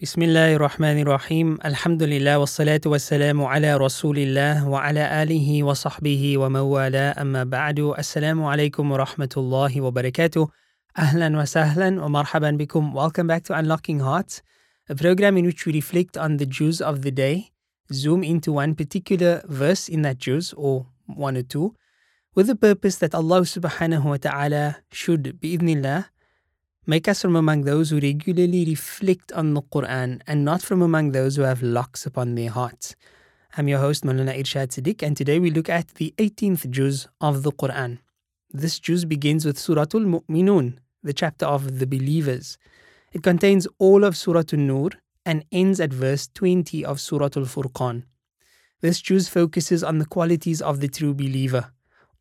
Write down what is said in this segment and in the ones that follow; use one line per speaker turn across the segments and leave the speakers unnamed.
بسم الله الرحمن الرحيم الحمد لله والصلاة والسلام على رسول الله وعلى آله وصحبه ومن والاه أما بعد السلام عليكم ورحمة الله وبركاته أهلا وسهلا ومرحبا بكم Welcome back to Unlocking Hearts a program in which we reflect on the Jews of the day zoom into one particular verse in that Jews or one or two with the purpose that Allah subhanahu wa ta'ala should bi'idhnillah Make us from among those who regularly reflect on the Quran and not from among those who have locks upon their hearts. I'm your host, Maulana Irshad Siddiq, and today we look at the 18th juz of the Quran. This juz begins with Suratul Mu'minun, the chapter of the believers. It contains all of Suratul Nur and ends at verse 20 of Suratul Furqan. This juz focuses on the qualities of the true believer.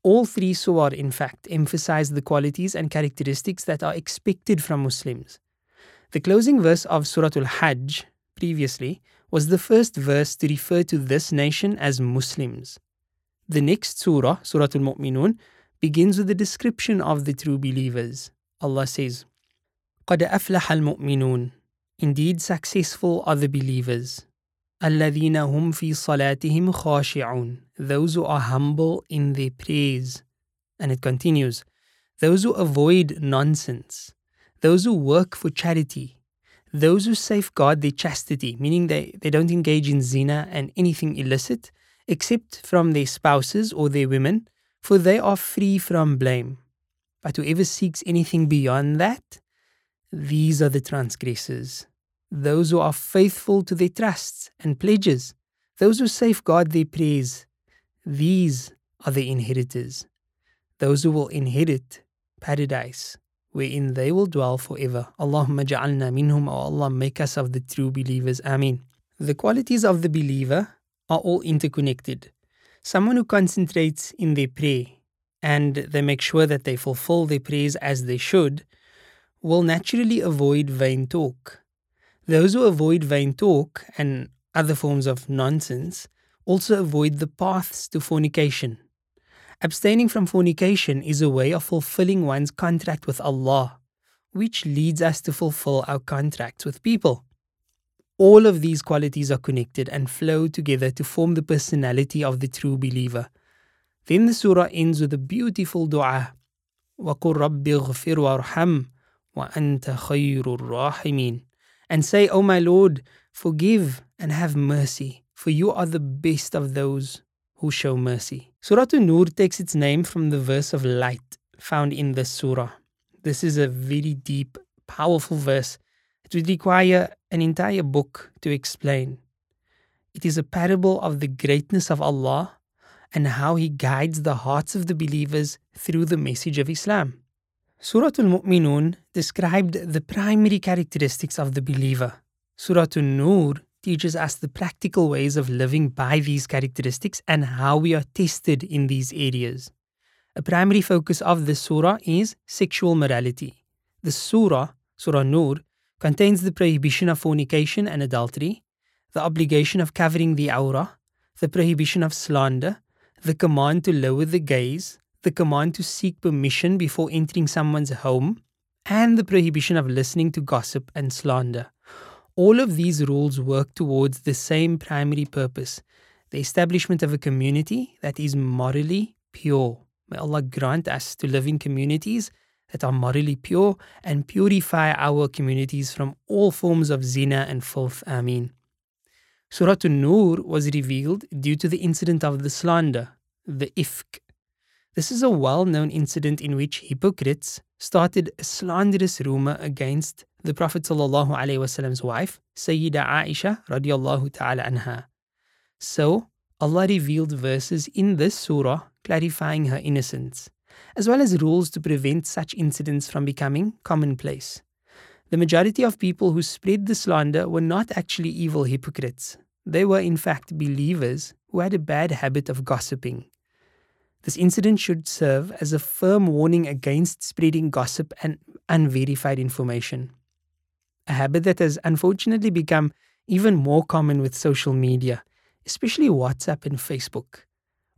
All three surah, in fact, emphasize the qualities and characteristics that are expected from Muslims. The closing verse of Surah Al Hajj, previously, was the first verse to refer to this nation as Muslims. The next surah, Surah Al Mu'minun, begins with a description of the true believers. Allah says, قَدْ أَفْلَحَ الْمُؤْمِنُونَ Indeed, successful are the believers. الذين هم في صلاتهم خاشعون those who are humble in their prayers and it continues those who avoid nonsense those who work for charity those who safeguard their chastity meaning they, they don't engage in zina and anything illicit except from their spouses or their women for they are free from blame but whoever seeks anything beyond that these are the transgressors those who are faithful to their trusts and pledges, those who safeguard their prayers. These are the inheritors, those who will inherit paradise, wherein they will dwell forever. Allahumma ja'alna minhum, O Allah, make us of the true believers. Ameen. The qualities of the believer are all interconnected. Someone who concentrates in their prayer and they make sure that they fulfill their prayers as they should will naturally avoid vain talk those who avoid vain talk and other forms of nonsense also avoid the paths to fornication. Abstaining from fornication is a way of fulfilling one's contract with Allah, which leads us to fulfill our contracts with people. All of these qualities are connected and flow together to form the personality of the true believer. Then the surah ends with a beautiful dua. وَقُلْ رَبِّ اغْفِرْ وَارْحَمْ وَأَنْتَ خَيْرُ الرَّاحِمِينَ and say, O oh my Lord, forgive and have mercy, for you are the best of those who show mercy. Surah An-Nur takes its name from the verse of light found in this surah. This is a very deep, powerful verse. It would require an entire book to explain. It is a parable of the greatness of Allah and how He guides the hearts of the believers through the message of Islam. Surah Al-Mu'minun described the primary characteristics of the believer. Surah An-Nur teaches us the practical ways of living by these characteristics and how we are tested in these areas. A primary focus of this surah is sexual morality. The surah, Surah Nur, contains the prohibition of fornication and adultery, the obligation of covering the awrah, the prohibition of slander, the command to lower the gaze, the command to seek permission before entering someone's home, and the prohibition of listening to gossip and slander. All of these rules work towards the same primary purpose the establishment of a community that is morally pure. May Allah grant us to live in communities that are morally pure and purify our communities from all forms of zina and filth. Ameen. Surah An-Nur was revealed due to the incident of the slander, the ifk, this is a well known incident in which hypocrites started a slanderous rumor against the Prophet Wasallam's wife, Sayyida Aisha radiallahu ta'ala anha. So, Allah revealed verses in this surah clarifying her innocence, as well as rules to prevent such incidents from becoming commonplace. The majority of people who spread the slander were not actually evil hypocrites. They were, in fact, believers who had a bad habit of gossiping. This incident should serve as a firm warning against spreading gossip and unverified information, a habit that has unfortunately become even more common with social media, especially WhatsApp and Facebook.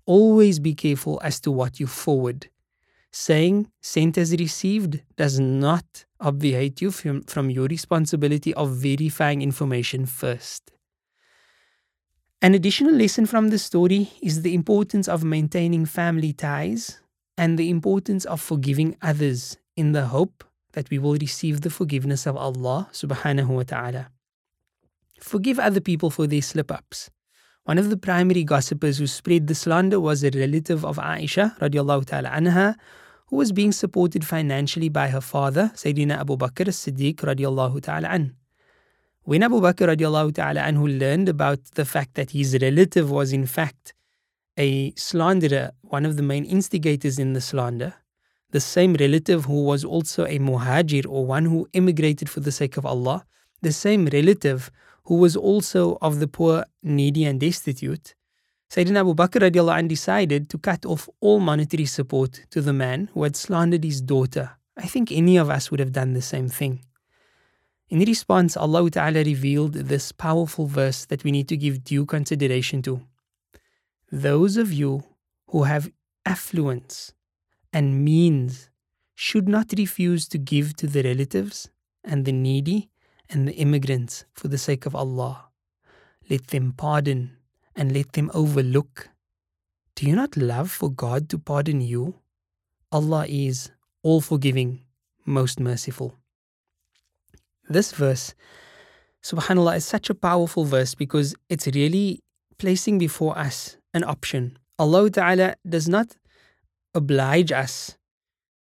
Always be careful as to what you forward. Saying sent as received does not obviate you from, from your responsibility of verifying information first. An additional lesson from the story is the importance of maintaining family ties and the importance of forgiving others in the hope that we will receive the forgiveness of Allah subhanahu wa ta'ala. Forgive other people for their slip ups. One of the primary gossipers who spread the slander was a relative of Aisha radiallahu ta'ala anha, who was being supported financially by her father, Sayyidina Abu Bakr as-Siddiq radiallahu ta'ala an. When Abu Bakr radiallahu ta'ala anhu learned about the fact that his relative was in fact a slanderer, one of the main instigators in the slander, the same relative who was also a muhajir or one who immigrated for the sake of Allah, the same relative who was also of the poor, needy, and destitute, Sayyidina Abu Bakr radiallahu decided to cut off all monetary support to the man who had slandered his daughter. I think any of us would have done the same thing. In response, Allah Ta'ala revealed this powerful verse that we need to give due consideration to. Those of you who have affluence and means should not refuse to give to the relatives and the needy and the immigrants for the sake of Allah. Let them pardon and let them overlook. Do you not love for God to pardon you? Allah is all forgiving, most merciful. This verse, subhanAllah, is such a powerful verse because it's really placing before us an option. Allah Ta'ala does not oblige us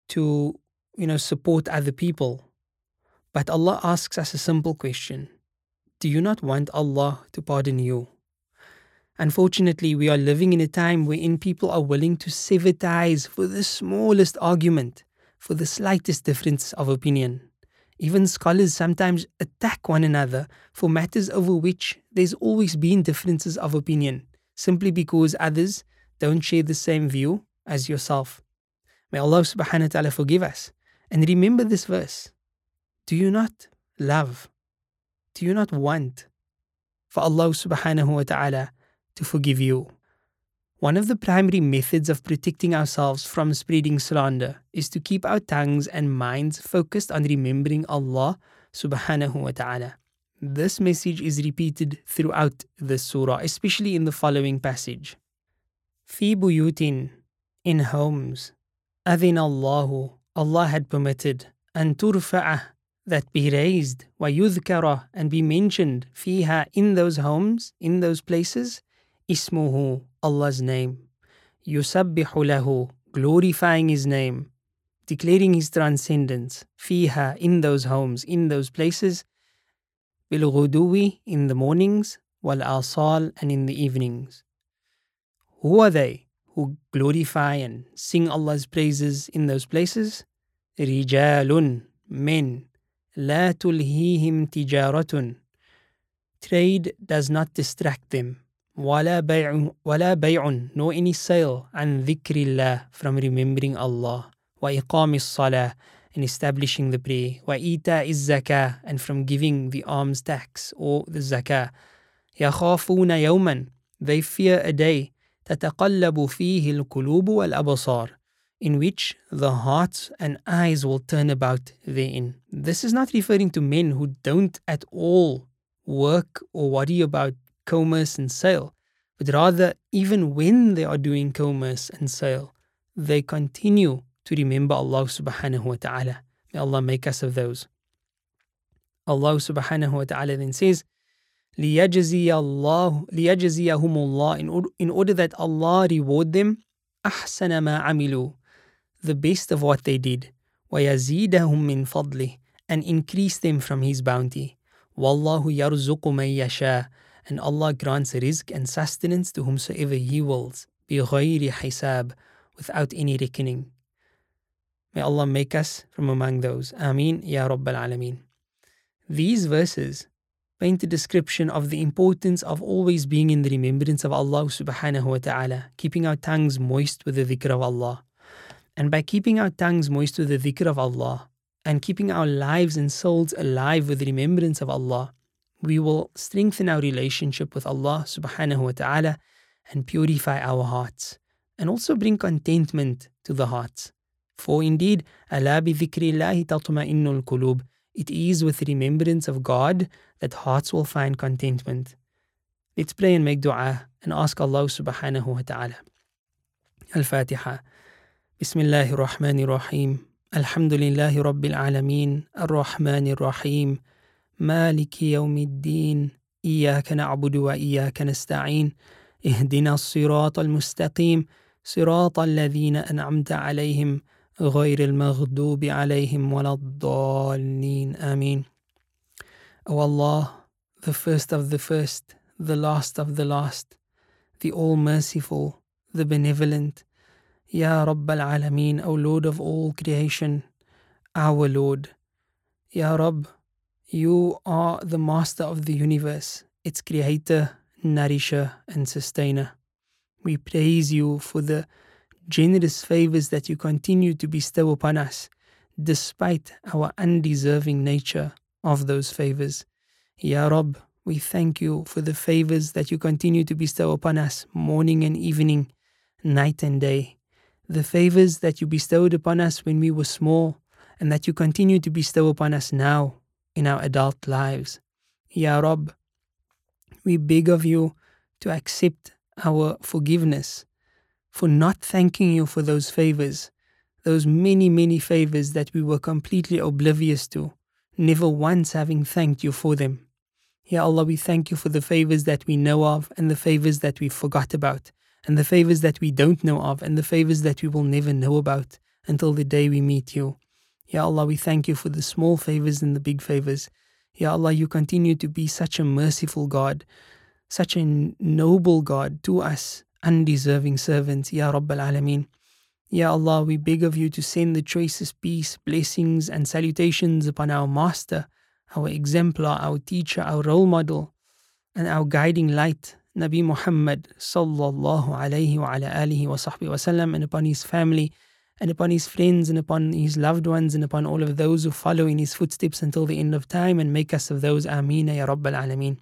to, you know, support other people but Allah asks us a simple question Do you not want Allah to pardon you? Unfortunately, we are living in a time wherein people are willing to sever ties for the smallest argument, for the slightest difference of opinion. Even scholars sometimes attack one another for matters over which there's always been differences of opinion, simply because others don't share the same view as yourself. May Allah subhanahu wa ta'ala forgive us. And remember this verse do you not love? Do you not want for Allah subhanahu wa ta'ala to forgive you? One of the primary methods of protecting ourselves from spreading slander is to keep our tongues and minds focused on remembering Allah subhanahu wa ta'ala. This message is repeated throughout the surah, especially in the following passage. Fi buyutin, in homes, adhin Allahu, Allah had permitted, and Turfaa that be raised, wa yudhkara, and be mentioned, fiha, in those homes, in those places, اسمه Allah's name. يسبح له glorifying his name, declaring his transcendence فيها in those homes, in those places, بالغدو in the mornings, والآصال and in the evenings. Who are they who glorify and sing Allah's praises in those places? رجال men لا تلهيهم تجارة Trade does not distract them ولا بيع ولا بيع no any sale عن ذكر الله from remembering Allah وإقام الصلاة and establishing the prayer وإيتاء الزكاة and from giving the alms tax or the zakah يخافون يوما they fear a day تتقلب فيه القلوب والأبصار in which the hearts and eyes will turn about therein. This is not referring to men who don't at all work or worry about commerce and sale, but rather, even when they are doing commerce and sale, they continue to remember Allah subhanahu wa ta'ala. May Allah make us of those. Allah subhanahu wa ta'ala then says, ليجزي الله ليجزيهم الله in order that Allah reward them أحسن ما عملوا the best of what they did, وَيَزِيدَهُم مِّن فَضْلِهِ and increase them from His bounty. وَاللَّهُ يَرْزُقُ مَن يَشَاءُ and Allah grants rizq and sustenance to whomsoever He wills, بِغَيْرِ حِسَابٍ without any reckoning. May Allah make us from among those. Ameen, Ya Rabbal Alameen. These verses paint a description of the importance of always being in the remembrance of Allah subhanahu wa ta'ala, keeping our tongues moist with the dhikr of Allah. And by keeping our tongues moist with the dhikr of Allah and keeping our lives and souls alive with remembrance of Allah, we will strengthen our relationship with Allah subhanahu wa ta'ala and purify our hearts and also bring contentment to the hearts. For indeed, Allah bi kulub. It is with remembrance of God that hearts will find contentment. Let's pray and make dua and ask Allah subhanahu wa ta'ala. Al-Fatiha. Bismillahir Rahmanir Rahim. Alhamdulillahi Rabbil Alameen. Ar-Rahmanir Rahim. مالك يوم الدين إياك نعبد وإياك نستعين اهدنا الصراط المستقيم صراط الذين أنعمت عليهم غير المغضوب عليهم ولا الضالين آمين O Allah, the first of the first, the last of the last, the all-merciful, the benevolent, Ya Rabb al-Alameen, O Lord of all creation, our Lord. Ya Rabb, you are the master of the universe, its creator, nourisher, and sustainer. We praise you for the generous favors that you continue to bestow upon us, despite our undeserving nature of those favors. Ya Rabb, we thank you for the favors that you continue to bestow upon us morning and evening, night and day. The favors that you bestowed upon us when we were small and that you continue to bestow upon us now in our adult lives. Ya Rabb, we beg of you to accept our forgiveness for not thanking you for those favors, those many, many favors that we were completely oblivious to, never once having thanked you for them. Ya Allah, we thank you for the favors that we know of and the favors that we forgot about, and the favors that we don't know of and the favors that we will never know about until the day we meet you. Ya Allah, we thank you for the small favors and the big favors. Ya Allah, you continue to be such a merciful God, such a noble God to us, undeserving servants, Ya Rabbal Alameen. Ya Allah, we beg of you to send the choicest peace, blessings, and salutations upon our Master, our exemplar, our teacher, our role model, and our guiding light, Nabi Muhammad sallallahu alayhi wa ala wa sahbihi wa sallam, and upon his family, and upon his friends, and upon his loved ones, and upon all of those who follow in his footsteps until the end of time, and make us of those Ameen, Ya Rabbal Alameen.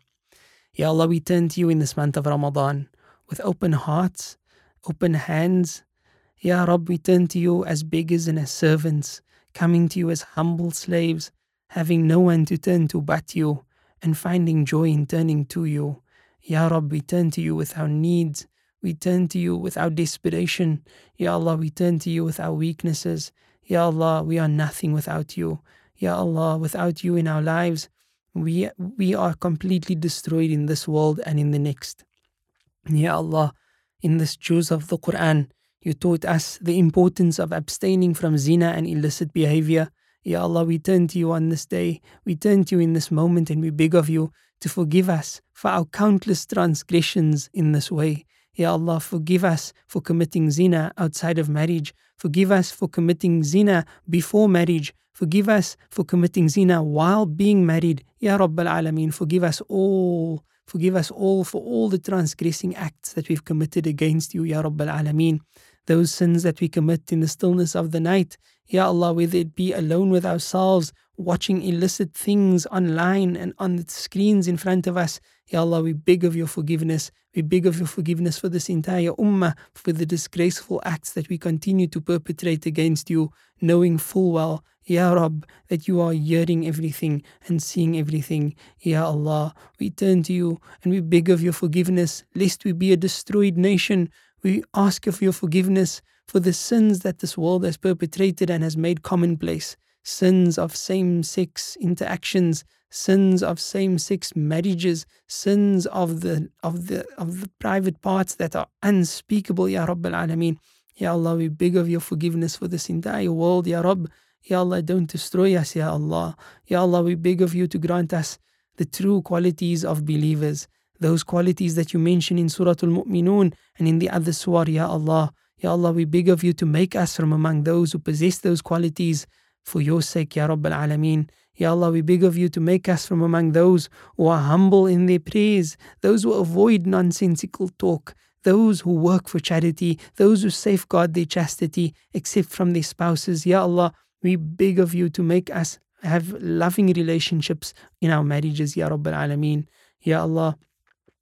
Ya Allah, we turn to you in this month of Ramadan with open hearts, open hands. Ya Rabb, we turn to you as beggars and as servants, coming to you as humble slaves, having no one to turn to but you, and finding joy in turning to you. Ya Rabb, we turn to you with our needs. We turn to you with our desperation. Ya Allah, we turn to you with our weaknesses. Ya Allah, we are nothing without you. Ya Allah, without you in our lives, we, we are completely destroyed in this world and in the next. Ya Allah, in this juz of the Quran, you taught us the importance of abstaining from zina and illicit behavior. Ya Allah, we turn to you on this day. We turn to you in this moment and we beg of you to forgive us for our countless transgressions in this way. Ya Allah, forgive us for committing zina outside of marriage. Forgive us for committing zina before marriage. Forgive us for committing zina while being married. Ya Rabbal Alameen, forgive us all. Forgive us all for all the transgressing acts that we've committed against you, Ya Rabbal Alameen. Those sins that we commit in the stillness of the night, Ya Allah, whether it be alone with ourselves, watching illicit things online and on the screens in front of us. Ya Allah, we beg of your forgiveness. We beg of your forgiveness for this entire ummah, for the disgraceful acts that we continue to perpetrate against you, knowing full well, Ya Rab, that you are hearing everything and seeing everything. Ya Allah, we turn to you and we beg of your forgiveness, lest we be a destroyed nation. We ask of your forgiveness for the sins that this world has perpetrated and has made commonplace sins of same sex interactions, sins of same sex marriages, sins of the of the of the private parts that are unspeakable, Ya Rabb al Alameen. Ya Allah, we beg of your forgiveness for this entire world, Ya Rabb. Ya Allah, don't destroy us, Ya Allah. Ya Allah, we beg of you to grant us the true qualities of believers, those qualities that you mention in Surah Al Mu'minun and in the other surah, Ya Allah. Ya Allah, we beg of you to make us from among those who possess those qualities for your sake, Ya Rabb al Alameen. Ya Allah, we beg of you to make us from among those who are humble in their prayers, those who avoid nonsensical talk, those who work for charity, those who safeguard their chastity except from their spouses. Ya Allah, we beg of you to make us have loving relationships in our marriages, Ya Rabb al Alameen. Ya Allah,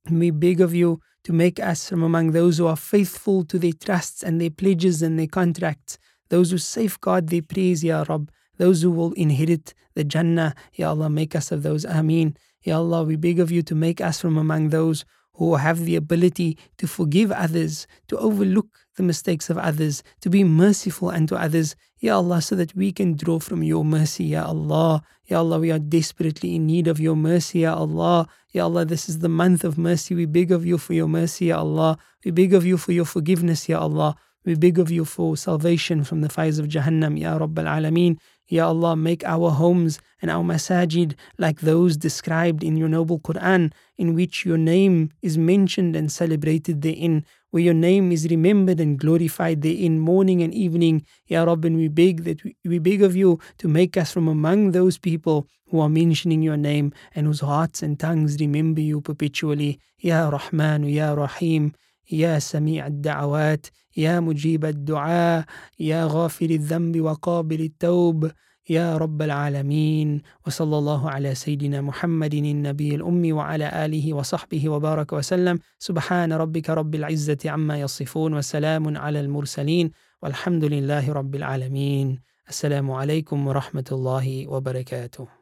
we beg of you to make us from among those who are faithful to their trusts and their pledges and their contracts those who safeguard their prayers, Ya Rabb, those who will inherit the Jannah, Ya Allah, make us of those. Ameen. Ya Allah, we beg of you to make us from among those who have the ability to forgive others, to overlook the mistakes of others, to be merciful unto others, Ya Allah, so that we can draw from your mercy, Ya Allah. Ya Allah, we are desperately in need of your mercy, Ya Allah. Ya Allah, this is the month of mercy. We beg of you for your mercy, Ya Allah. We beg of you for your forgiveness, Ya Allah. We beg of you for salvation from the fires of Jahannam, Ya Rabbal Alameen. Ya Allah, make our homes and our masajid like those described in your noble Quran, in which your name is mentioned and celebrated therein, where your name is remembered and glorified therein morning and evening. Ya Rabb, and we beg that we, we beg of you to make us from among those people who are mentioning your name and whose hearts and tongues remember you perpetually. Ya Rahman, Ya Rahim. يا سميع الدعوات يا مجيب الدعاء يا غافر الذنب وقابل التوب يا رب العالمين. وصلى الله على سيدنا محمد النبي الأمي وعلى آله وصحبه وبارك وسلم. سبحان ربك رب العزة عما يصفون وسلام على المرسلين. والحمد لله رب العالمين. السلام عليكم ورحمة الله وبركاته.